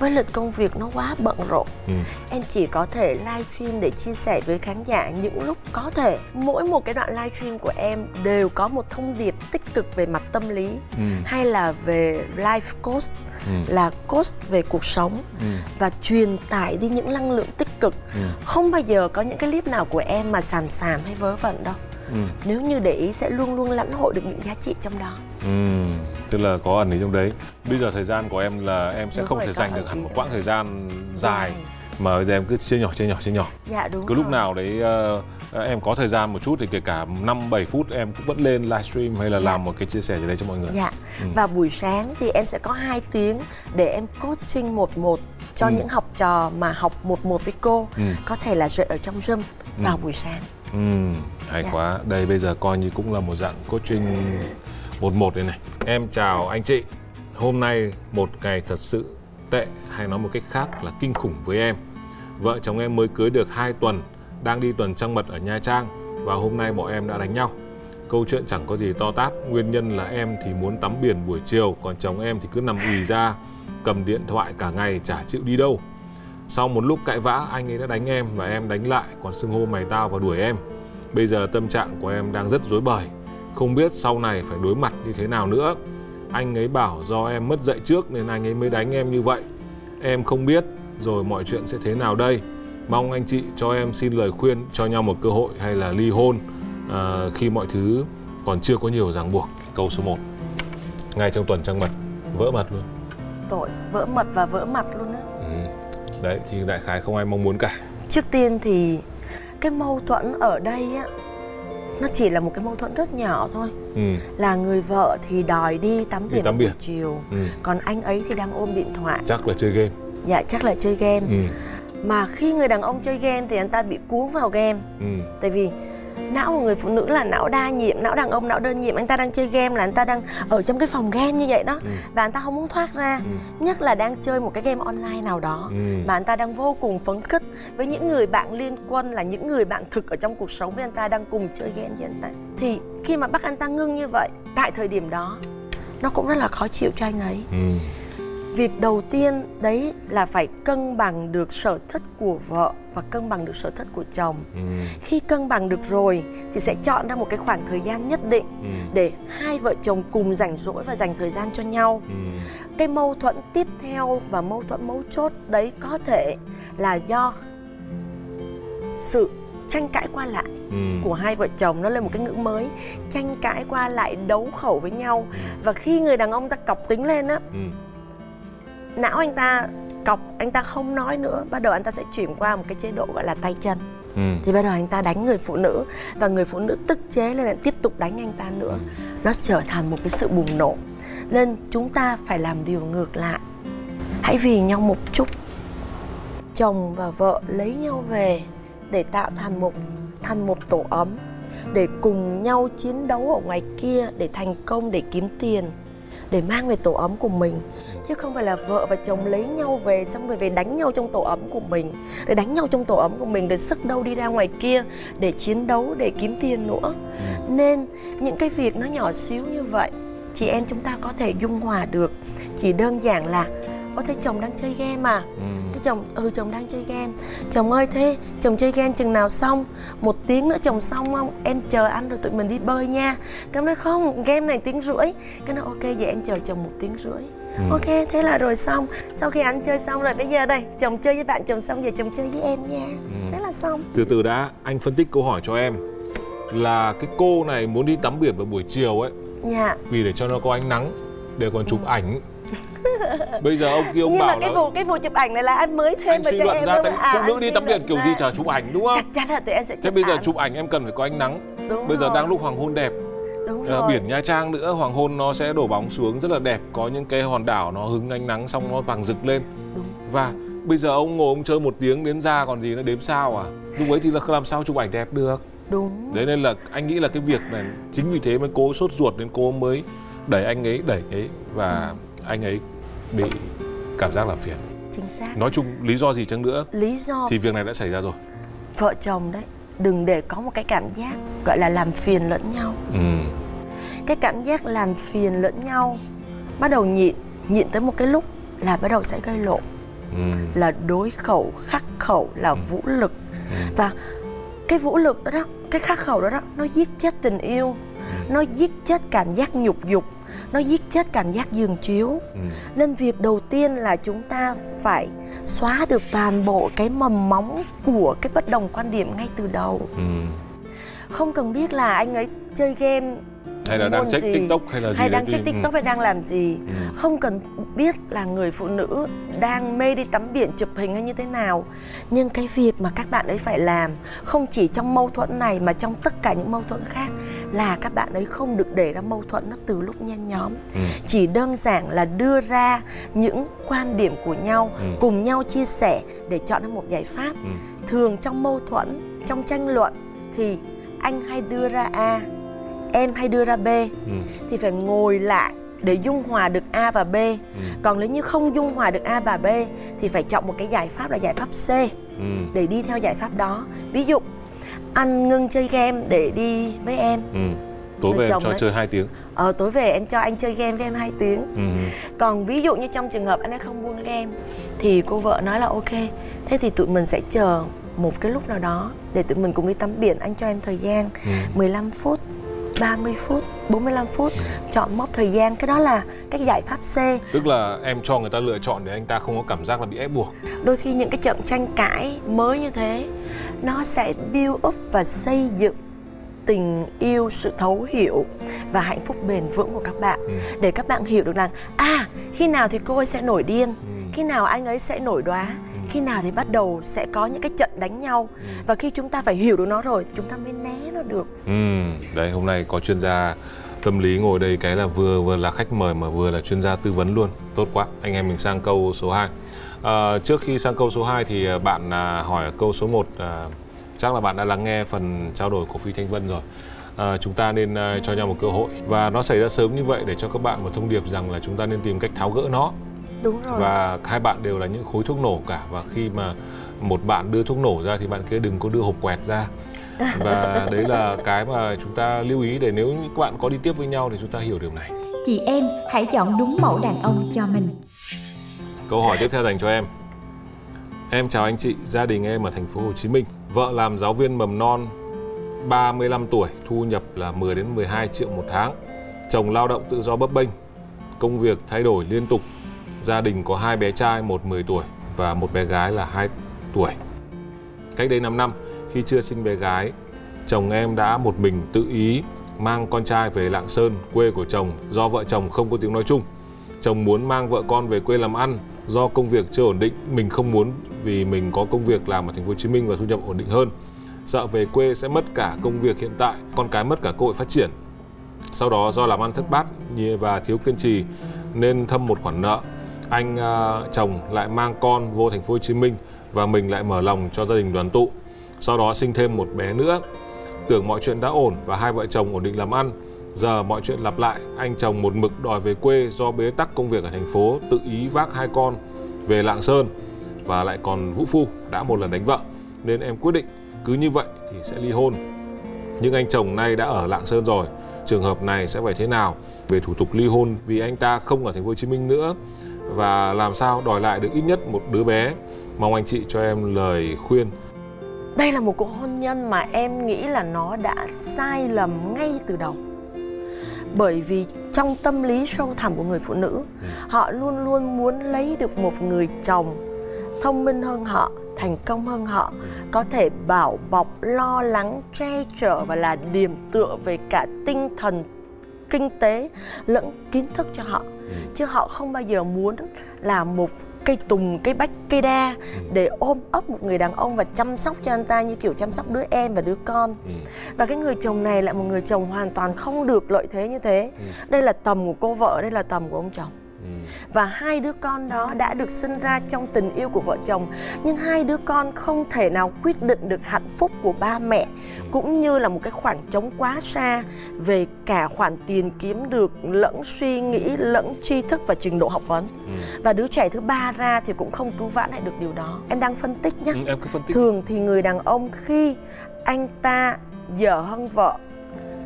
với lịch công việc nó quá bận rộn ừ. em chỉ có thể livestream để chia sẻ với khán giả những lúc có thể mỗi một cái đoạn livestream của em đều có một thông điệp tích cực về mặt tâm lý ừ. hay là về life coach ừ. là coach về cuộc sống ừ. và truyền tải đi những năng lượng tích cực ừ. không bao giờ có những cái clip nào của em mà xàm xàm hay vớ vẩn đâu ừ. nếu như để ý sẽ luôn luôn lãnh hội được những giá trị trong đó ừ. tức là có ẩn ý trong đấy bây giờ thời gian của em là em sẽ đúng không rồi, thể dành được hẳn một quãng thời gian dài, dài mà bây giờ em cứ chia nhỏ chia nhỏ chia nhỏ dạ đúng cứ rồi. lúc nào đấy uh, em có thời gian một chút thì kể cả 5 7 phút em cũng vẫn lên livestream hay là dạ. làm một cái chia sẻ gì đấy cho mọi người. Dạ. Ừ. Và buổi sáng thì em sẽ có 2 tiếng để em coaching một một cho ừ. những học trò mà học một một với cô ừ. có thể là dạy ở trong Zoom ừ. vào buổi sáng. Ừ, hay dạ. quá. Đây bây giờ coi như cũng là một dạng coaching một một đây này. Em chào anh chị. Hôm nay một ngày thật sự tệ hay nói một cách khác là kinh khủng với em. Vợ chồng em mới cưới được 2 tuần, đang đi tuần trăng mật ở Nha Trang và hôm nay bọn em đã đánh nhau. Câu chuyện chẳng có gì to tát, nguyên nhân là em thì muốn tắm biển buổi chiều, còn chồng em thì cứ nằm ì ra, cầm điện thoại cả ngày chả chịu đi đâu. Sau một lúc cãi vã, anh ấy đã đánh em và em đánh lại, còn xưng hô mày tao và đuổi em. Bây giờ tâm trạng của em đang rất rối bời, không biết sau này phải đối mặt như thế nào nữa. Anh ấy bảo do em mất dạy trước nên anh ấy mới đánh em như vậy. Em không biết rồi mọi chuyện sẽ thế nào đây mong anh chị cho em xin lời khuyên cho nhau một cơ hội hay là ly hôn à, khi mọi thứ còn chưa có nhiều ràng buộc câu số 1 ngay trong tuần trăng mật vỡ mặt luôn tội vỡ mật và vỡ mặt luôn á ừ. đấy thì đại khái không ai mong muốn cả trước tiên thì cái mâu thuẫn ở đây á nó chỉ là một cái mâu thuẫn rất nhỏ thôi ừ. là người vợ thì đòi đi tắm Đi biển tắm vào buổi biển. chiều Ừ. còn anh ấy thì đang ôm điện thoại chắc là chơi game dạ chắc là chơi game ừ. mà khi người đàn ông chơi game thì anh ta bị cuốn vào game Ừ. tại vì não của người phụ nữ là não đa nhiệm não đàn ông não đơn nhiệm anh ta đang chơi game là anh ta đang ở trong cái phòng game như vậy đó Ừ. và anh ta không muốn thoát ra nhất là đang chơi một cái game online nào đó Ừ. mà anh ta đang vô cùng phấn khích với những người bạn liên quân là những người bạn thực ở trong cuộc sống với anh ta đang cùng chơi game với anh ta thì khi mà bắt anh ta ngưng như vậy tại thời điểm đó nó cũng rất là khó chịu cho anh ấy Ừ. việc đầu tiên đấy là phải cân bằng được sở thích của vợ và cân bằng được sở thích của chồng Ừ. khi cân bằng được rồi thì sẽ chọn ra một cái khoảng thời gian nhất định Ừ. để hai vợ chồng cùng rảnh rỗi và dành thời gian cho nhau Ừ. cái mâu thuẫn tiếp theo và mâu thuẫn mấu chốt đấy có thể là do sự tranh cãi qua lại Ừ. của hai vợ chồng nó lên một cái ngữ mới tranh cãi qua lại đấu khẩu với nhau và khi người đàn ông ta cọc tính lên á Ừ. não anh ta cọc anh ta không nói nữa bắt đầu anh ta sẽ chuyển qua một cái chế độ gọi là tay chân. Ừ. thì bắt đầu anh ta đánh người phụ nữ và người phụ nữ tức chế lên lại tiếp tục đánh anh ta nữa. Nó trở thành một cái sự bùng nổ. Nên chúng ta phải làm điều ngược lại. Hãy vì nhau một chút. Chồng và vợ lấy nhau về để tạo thành một thành một tổ ấm để cùng nhau chiến đấu ở ngoài kia để thành công để kiếm tiền để mang về tổ ấm của mình. Chứ không phải là vợ và chồng lấy nhau về xong rồi về đánh nhau trong tổ ấm của mình để đánh nhau trong tổ ấm của mình để sức đâu đi ra ngoài kia để chiến đấu để kiếm tiền nữa. Nên những cái việc nó nhỏ xíu như vậy chị em chúng ta có thể dung hòa được. Chỉ đơn giản là có thấy chồng đang chơi game mà Ừ. cái chồng ừ chồng đang chơi game. Chồng ơi thế chồng chơi game chừng nào xong? Một tiếng nữa chồng xong không? Em chờ anh rồi tụi mình đi bơi nha. Cái nói không? Game này tiếng rưỡi. Cái nói ok vậy em chờ chồng một tiếng rưỡi. Ừ. ok thế là rồi xong. Sau khi anh chơi xong rồi bây giờ đây chồng chơi với bạn chồng xong giờ chồng chơi với em nha. Ừ. thế là xong. Từ từ đã anh phân tích câu hỏi cho em. Là cái cô này muốn đi tắm biển vào buổi chiều ấy. Dạ. Vì để cho nó có ánh nắng để còn chụp ảnh bây giờ ông kia ông nhưng mà bảo cái là vụ cái vụ chụp ảnh này là anh mới thêm anh vào cho em ra? À, phụ nữ đi tắm biển kiểu ra. gì chả chụp ảnh đúng không? Chắc chắn là tụi em sẽ chụp thế bây giờ chụp ảnh em cần phải có ánh nắng. Đúng bây giờ rồi, đang lúc hoàng hôn đẹp. Đúng Ờ, rồi. biển Nha Trang nữa hoàng hôn nó sẽ đổ bóng xuống rất là đẹp. Có những cái hòn đảo nó hứng ánh nắng xong nó vàng rực lên. Đúng. và bây giờ ông ngồi ông chơi một tiếng đến ra còn gì nó đếm sao à? Lúc ấy thì là làm sao chụp ảnh đẹp được? Đúng. Đấy nên là anh nghĩ là cái việc này chính vì thế mới cố sốt ruột nên cô mới đẩy anh ấy đẩy ấy. Và anh ấy bị cảm giác là phiền. Chính xác. Nói chung lý do gì chăng nữa lý do thì việc này đã xảy ra rồi. Vợ chồng đấy đừng để có một cái cảm giác gọi là làm phiền lẫn nhau. Ừ. Cái cảm giác làm phiền lẫn nhau bắt đầu nhịn nhịn tới một cái lúc là bắt đầu sẽ gây lộn ừ. Là đối khẩu khắc khẩu là vũ lực. Và cái vũ lực đó đó cái khắc khẩu đó đó nó giết chết tình yêu nó giết chết cảm giác nhục dục nó giết chết cảm giác giường chiếu. Ừ. Nên việc đầu tiên là chúng ta phải xóa được toàn bộ cái mầm móng của cái bất đồng quan điểm ngay từ đầu. Ừ. Không cần biết là anh ấy chơi game hay là đang check gì, tiktok hay là gì hay đang check thì- tiktok ừ. hay đang làm gì Ừ. không cần biết là người phụ nữ đang mê đi tắm biển chụp hình hay như thế nào nhưng cái việc mà các bạn ấy phải làm không chỉ trong mâu thuẫn này mà trong tất cả những mâu thuẫn khác là các bạn ấy không được để ra mâu thuẫn nó từ lúc nhen nhóm Ừ. chỉ đơn giản là đưa ra những quan điểm của nhau Ừ. cùng nhau chia sẻ để chọn ra một giải pháp Ừ. thường trong mâu thuẫn trong tranh luận thì anh hay đưa ra a em hay đưa ra b Ừ. thì phải ngồi lại để dung hòa được A và B. Còn nếu như không dung hòa được A và B thì phải chọn một cái giải pháp là giải pháp C Ừ. để đi theo giải pháp đó. Ví dụ anh ngưng chơi game để đi với em. Ừ. tối Người về em cho đấy. chơi 2 tiếng Ờ tối về em cho anh chơi game với em 2 tiếng. ừ. Còn ví dụ như trong trường hợp anh ấy không buông game thì cô vợ nói là ok. Thế thì tụi mình sẽ chờ một cái lúc nào đó để tụi mình cùng đi tắm biển anh cho em thời gian Ừ. 15 phút 30 phút 45 phút chọn mốc thời gian. Cái đó là cái giải pháp C. Tức là em cho người ta lựa chọn để anh ta không có cảm giác là bị ép buộc. Đôi khi những cái trận tranh cãi mới như thế nó sẽ build up và xây dựng tình yêu sự thấu hiểu và hạnh phúc bền vững của các bạn. Ừ. để các bạn hiểu được rằng à khi nào thì cô ấy sẽ nổi điên khi nào anh ấy sẽ nổi đoá khi nào thì bắt đầu sẽ có những cái trận đánh nhau. Ừ. và khi chúng ta phải hiểu được nó rồi chúng ta mới né nó được. Ừ đấy hôm nay có chuyên gia tâm lý ngồi đây cái là vừa vừa là khách mời mà vừa là chuyên gia tư vấn luôn. Tốt quá anh em mình sang câu số 2 à, trước khi sang câu số 2 thì à, bạn à, hỏi câu số 1 à, chắc là bạn đã lắng nghe phần trao đổi của phi thanh vân rồi. À, chúng ta nên uh, cho nhau một cơ hội. Và nó xảy ra sớm như vậy để cho các bạn một thông điệp rằng là chúng ta nên tìm cách tháo gỡ nó đúng rồi. Và hai bạn đều là những khối thuốc nổ cả. Và khi mà một bạn đưa thuốc nổ ra thì bạn kia đừng có đưa hộp quẹt ra. Và đấy là cái mà chúng ta lưu ý để nếu các bạn có đi tiếp với nhau thì chúng ta hiểu điều này. Chị em hãy chọn đúng mẫu đàn ông cho mình. Câu hỏi tiếp theo dành cho em. Em chào anh chị gia đình em ở thành phố Hồ Chí Minh. Vợ làm giáo viên mầm non 35 tuổi thu nhập là 10 đến 12 triệu một tháng. Chồng lao động tự do bấp bênh. Công việc thay đổi liên tục gia đình có hai bé trai một 10 tuổi và một bé gái là 2 tuổi cách đây 5 năm khi chưa sinh bé gái, chồng em đã một mình tự ý mang con trai về Lạng Sơn, quê của chồng do vợ chồng không có tiếng nói chung. Chồng muốn mang vợ con về quê làm ăn do công việc chưa ổn định, mình không muốn vì mình có công việc làm ở thành phố Hồ Chí Minh và thu nhập ổn định hơn. Sợ về quê sẽ mất cả công việc hiện tại, con cái mất cả cơ hội phát triển. Sau đó do làm ăn thất bát và thiếu kiên trì nên thâm một khoản nợ. Anh uh, chồng lại mang con vô thành phố Hồ Chí Minh và mình lại mở lòng cho gia đình đoàn tụ sau đó sinh thêm một bé nữa. Tưởng mọi chuyện đã ổn và hai vợ chồng ổn định làm ăn. Giờ mọi chuyện lặp lại, anh chồng một mực đòi về quê do bế tắc công việc ở thành phố, tự ý vác hai con về Lạng Sơn và lại còn vũ phu đã một lần đánh vợ. Nên em quyết định cứ như vậy thì sẽ ly hôn. Nhưng anh chồng nay đã ở Lạng Sơn rồi, trường hợp này sẽ phải thế nào về thủ tục ly hôn vì anh ta không ở thành phố Hồ Chí Minh nữa và làm sao đòi lại được ít nhất một đứa bé. Mong anh chị cho em lời khuyên đây là một cuộc hôn nhân mà em nghĩ là nó đã sai lầm ngay từ đầu bởi vì trong tâm lý sâu thẳm của người phụ nữ ừ. họ luôn luôn muốn lấy được một người chồng thông minh hơn họ thành công hơn họ ừ. có thể bảo bọc lo lắng che chở và là điểm tựa về cả tinh thần kinh tế lẫn kiến thức cho họ ừ. chứ họ không bao giờ muốn là một cây tùng cây bách cây đa ừ. để ôm ấp một người đàn ông và chăm sóc cho anh ta như kiểu chăm sóc đứa em và đứa con ừ. và cái người chồng này lại một người chồng hoàn toàn không được lợi thế như thế ừ. đây là tầm của cô vợ đây là tầm của ông chồng và hai đứa con đó đã được sinh ra trong tình yêu của vợ chồng nhưng hai đứa con không thể nào quyết định được hạnh phúc của ba mẹ cũng như là một cái khoảng trống quá xa về cả khoản tiền kiếm được lẫn suy nghĩ lẫn tri thức và trình độ học vấn ừ. và đứa trẻ thứ ba ra thì cũng không cứu vãn lại được điều đó em đang phân tích nhé ừ, em cứ phân tích. thường thì người đàn ông khi anh ta dở hơn vợ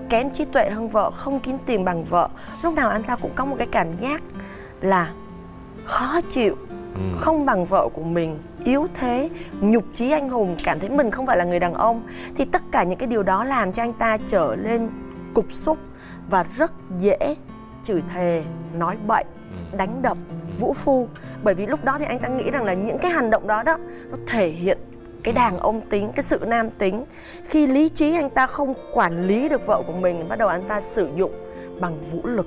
kém trí tuệ hơn vợ không kiếm tiền bằng vợ lúc nào anh ta cũng có một cái cảm giác là khó chịu ừ. không bằng vợ của mình yếu thế nhục chí anh hùng cảm thấy mình không phải là người đàn ông thì tất cả những cái điều đó làm cho anh ta trở lên cục xúc và rất dễ chửi thề nói bậy ừ. đánh đập vũ phu bởi vì lúc đó thì anh ta nghĩ rằng là những cái hành động đó đó nó thể hiện cái ừ. đàn ông tính cái sự nam tính khi lý trí anh ta không quản lý được vợ của mình bắt đầu anh ta sử dụng bằng vũ lực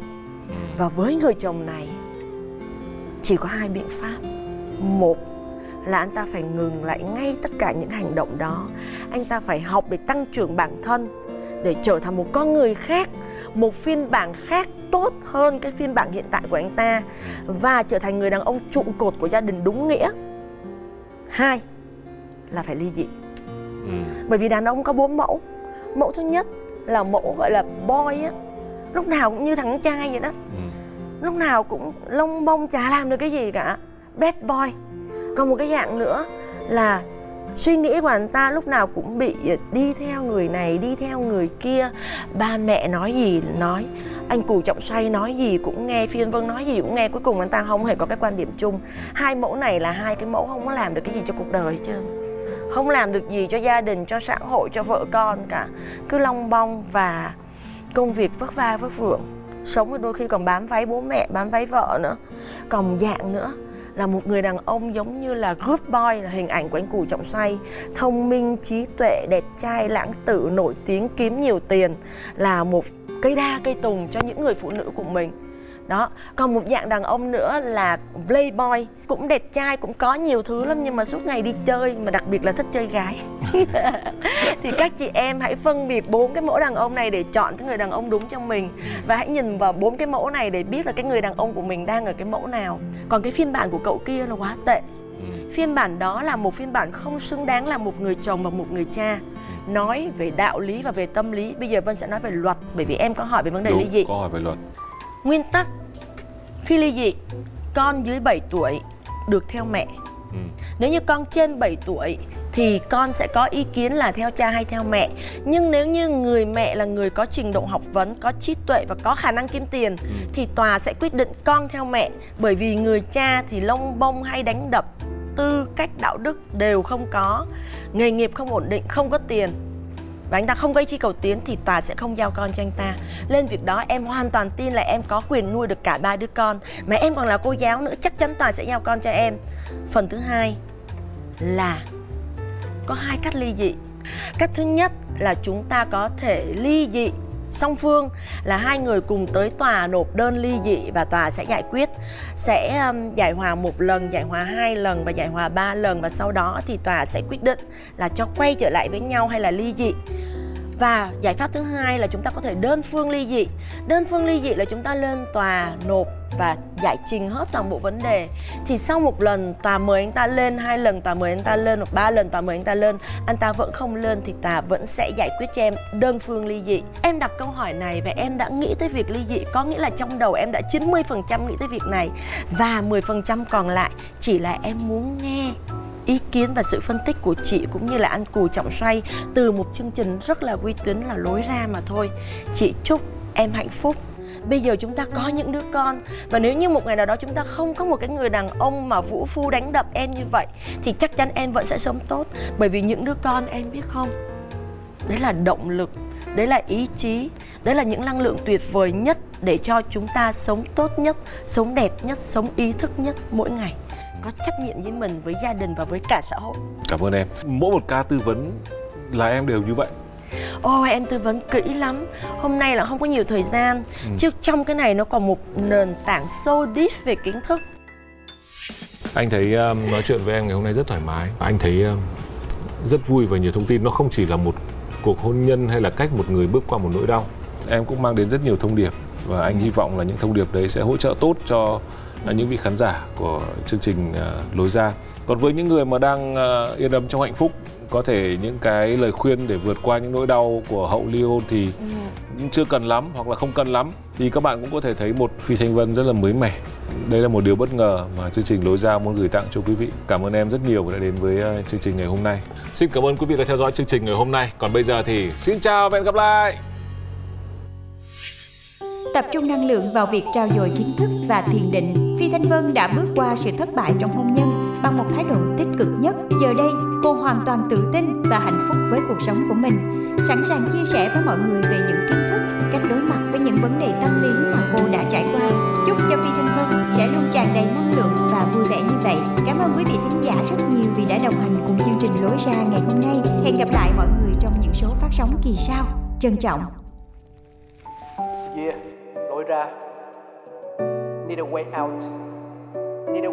và với người chồng này chỉ có hai biện pháp. Một là anh ta phải ngừng lại ngay tất cả những hành động đó. Anh ta phải học để tăng trưởng bản thân để trở thành một con người khác một phiên bản khác tốt hơn cái phiên bản hiện tại của anh ta và trở thành người đàn ông trụ cột của gia đình đúng nghĩa. Hai là phải ly dị. Ừ. bởi vì đàn ông có bốn mẫu. Mẫu thứ nhất là mẫu gọi là boy á lúc nào cũng như thằng trai vậy đó. Ừ lúc nào cũng lông bông chả làm được cái gì cả. Bad boy. Còn một cái dạng nữa là suy nghĩ của anh ta lúc nào cũng bị đi theo người này, đi theo người kia. Ba mẹ nói gì nói, anh cù trọng xoay nói gì cũng nghe phiên vân nói gì cũng nghe. Cuối cùng anh ta không hề có cái quan điểm chung. Hai mẫu này là hai cái mẫu không có làm được cái gì cho cuộc đời chứ không làm được gì cho gia đình, cho xã hội, cho vợ con cả. Cứ long bong và công việc vất vả vất vưởng sống đôi khi còn bám váy bố mẹ, bám váy vợ nữa. Còn dạng nữa, là một người đàn ông giống như là good boy, là hình ảnh của anh cù trọng xoay thông minh, trí tuệ, đẹp trai, lãng tử, nổi tiếng, kiếm nhiều tiền. Là một cây đa, cây tùng cho những người phụ nữ của mình đó còn một dạng đàn ông nữa là playboy. Cũng đẹp trai cũng có nhiều thứ lắm nhưng mà suốt ngày đi chơi mà đặc biệt là thích chơi gái. Thì các chị em hãy phân biệt bốn cái mẫu đàn ông này để chọn cái người đàn ông đúng cho mình. Và hãy nhìn vào bốn cái mẫu này để biết là cái người đàn ông của mình đang ở cái mẫu nào. Còn cái phiên bản của cậu kia là quá tệ. Ừ. phiên bản đó là một phiên bản không xứng đáng là một người chồng và một người cha. Nói về đạo lý và về tâm lý. Bây giờ vân sẽ nói về luật bởi vì em có hỏi về vấn đề Đúng, ly dị. có hỏi về luật nguyên tắc khi ly dị con dưới 7 tuổi được theo mẹ. Ừ. nếu như con trên 7 tuổi thì con sẽ có ý kiến là theo cha hay theo mẹ. Nhưng nếu như người mẹ là người có trình độ học vấn có trí tuệ và có khả năng kiếm tiền ừ. thì tòa sẽ quyết định con theo mẹ. Bởi vì người cha thì lông bông hay đánh đập tư cách đạo đức đều không có. Nghề nghiệp không ổn định không có tiền và anh ta không gây chi cầu tiến thì tòa sẽ không giao con cho anh ta. Lên việc đó, em hoàn toàn tin là em có quyền nuôi được cả ba đứa con. Mà em còn là cô giáo nữa, chắc chắn tòa sẽ giao con cho em. Phần thứ hai là có hai cách ly dị. Cách thứ nhất là chúng ta có thể ly dị song phương là hai người cùng tới tòa nộp đơn ly dị và tòa sẽ giải quyết. Sẽ um, giải hòa một lần giải hòa hai lần và giải hòa ba lần và sau đó thì tòa sẽ quyết định là cho quay trở lại với nhau hay là ly dị. Và giải pháp thứ hai là chúng ta có thể đơn phương ly dị. Đơn phương ly dị là chúng ta lên tòa nộp và giải trình hết toàn bộ vấn đề. Thì sau một lần tòa mời anh ta lên, hai lần tòa mời anh ta lên hoặc ba lần tòa mời anh ta lên, anh ta vẫn không lên thì tòa vẫn sẽ giải quyết cho em đơn phương ly dị. Em đặt câu hỏi này và em đã nghĩ tới việc ly dị, có nghĩa là trong đầu em đã 90% nghĩ tới việc này và 10% còn lại. Chỉ là em muốn nghe ý kiến và sự phân tích của chị cũng như là anh Cù Trọng Xoay từ một chương trình rất là uy tín, là lối ra mà thôi. Chị chúc em hạnh phúc bây giờ chúng ta có những đứa con. Và nếu như một ngày nào đó chúng ta không có một cái người đàn ông mà vũ phu đánh đập em như vậy, thì chắc chắn em vẫn sẽ sống tốt. Bởi vì những đứa con, em biết không? Đấy là động lực, đấy là ý chí, đấy là những năng lượng tuyệt vời nhất để cho chúng ta sống tốt nhất, sống đẹp nhất, sống ý thức nhất mỗi ngày. Có trách nhiệm với mình, với gia đình và với cả xã hội. Cảm ơn em. Mỗi một ca tư vấn là em đều như vậy. Ôi em tư vấn kỹ lắm. Hôm nay là không có nhiều thời gian. Ừ. Chứ trong cái này nó còn một nền tảng so deep về kiến thức. Anh thấy um, nói chuyện với em ngày hôm nay rất thoải mái. Anh thấy um, rất vui và nhiều thông tin. Nó không chỉ là một cuộc hôn nhân hay là cách một người bước qua một nỗi đau. Em cũng mang đến rất nhiều thông điệp Và anh hy vọng là những thông điệp đấy sẽ hỗ trợ tốt cho uh, những vị khán giả của chương trình Lối Ra. Còn với những người mà đang yên ấm trong hạnh phúc có thể những cái lời khuyên để vượt qua những nỗi đau của hậu ly hôn thì ừ. chưa cần lắm hoặc là không cần lắm. Thì các bạn cũng có thể thấy một phi thanh vân rất là mới mẻ. Đây là một điều bất ngờ mà chương trình lối ra muốn gửi tặng cho quý vị. Cảm ơn em rất nhiều đã đến với ờ, chương trình ngày hôm nay. Xin cảm ơn quý vị đã theo dõi chương trình ngày hôm nay. Còn bây giờ thì xin chào và hẹn gặp lại! Tập trung năng lượng vào việc trao dồi kiến thức và thiền định phi thanh vân đã bước qua sự thất bại trong hôn nhân bằng một thái độ tích cực nhất. Giờ đây, cô hoàn toàn tự tin và hạnh phúc với cuộc sống của mình. Sẵn sàng chia sẻ với mọi người về những kiến thức, cách đối mặt với những vấn đề tâm lý mà cô đã trải qua. Chúc cho phi thanh vân sẽ luôn tràn đầy năng lượng và vui vẻ như vậy. Cảm ơn quý vị thính giả rất nhiều vì đã đồng hành cùng chương trình lối ra ngày hôm nay. Hẹn gặp lại mọi người trong những số phát sóng kỳ sau. Trân trọng. Yeah, lối ra. Need a way out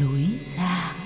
lối ra.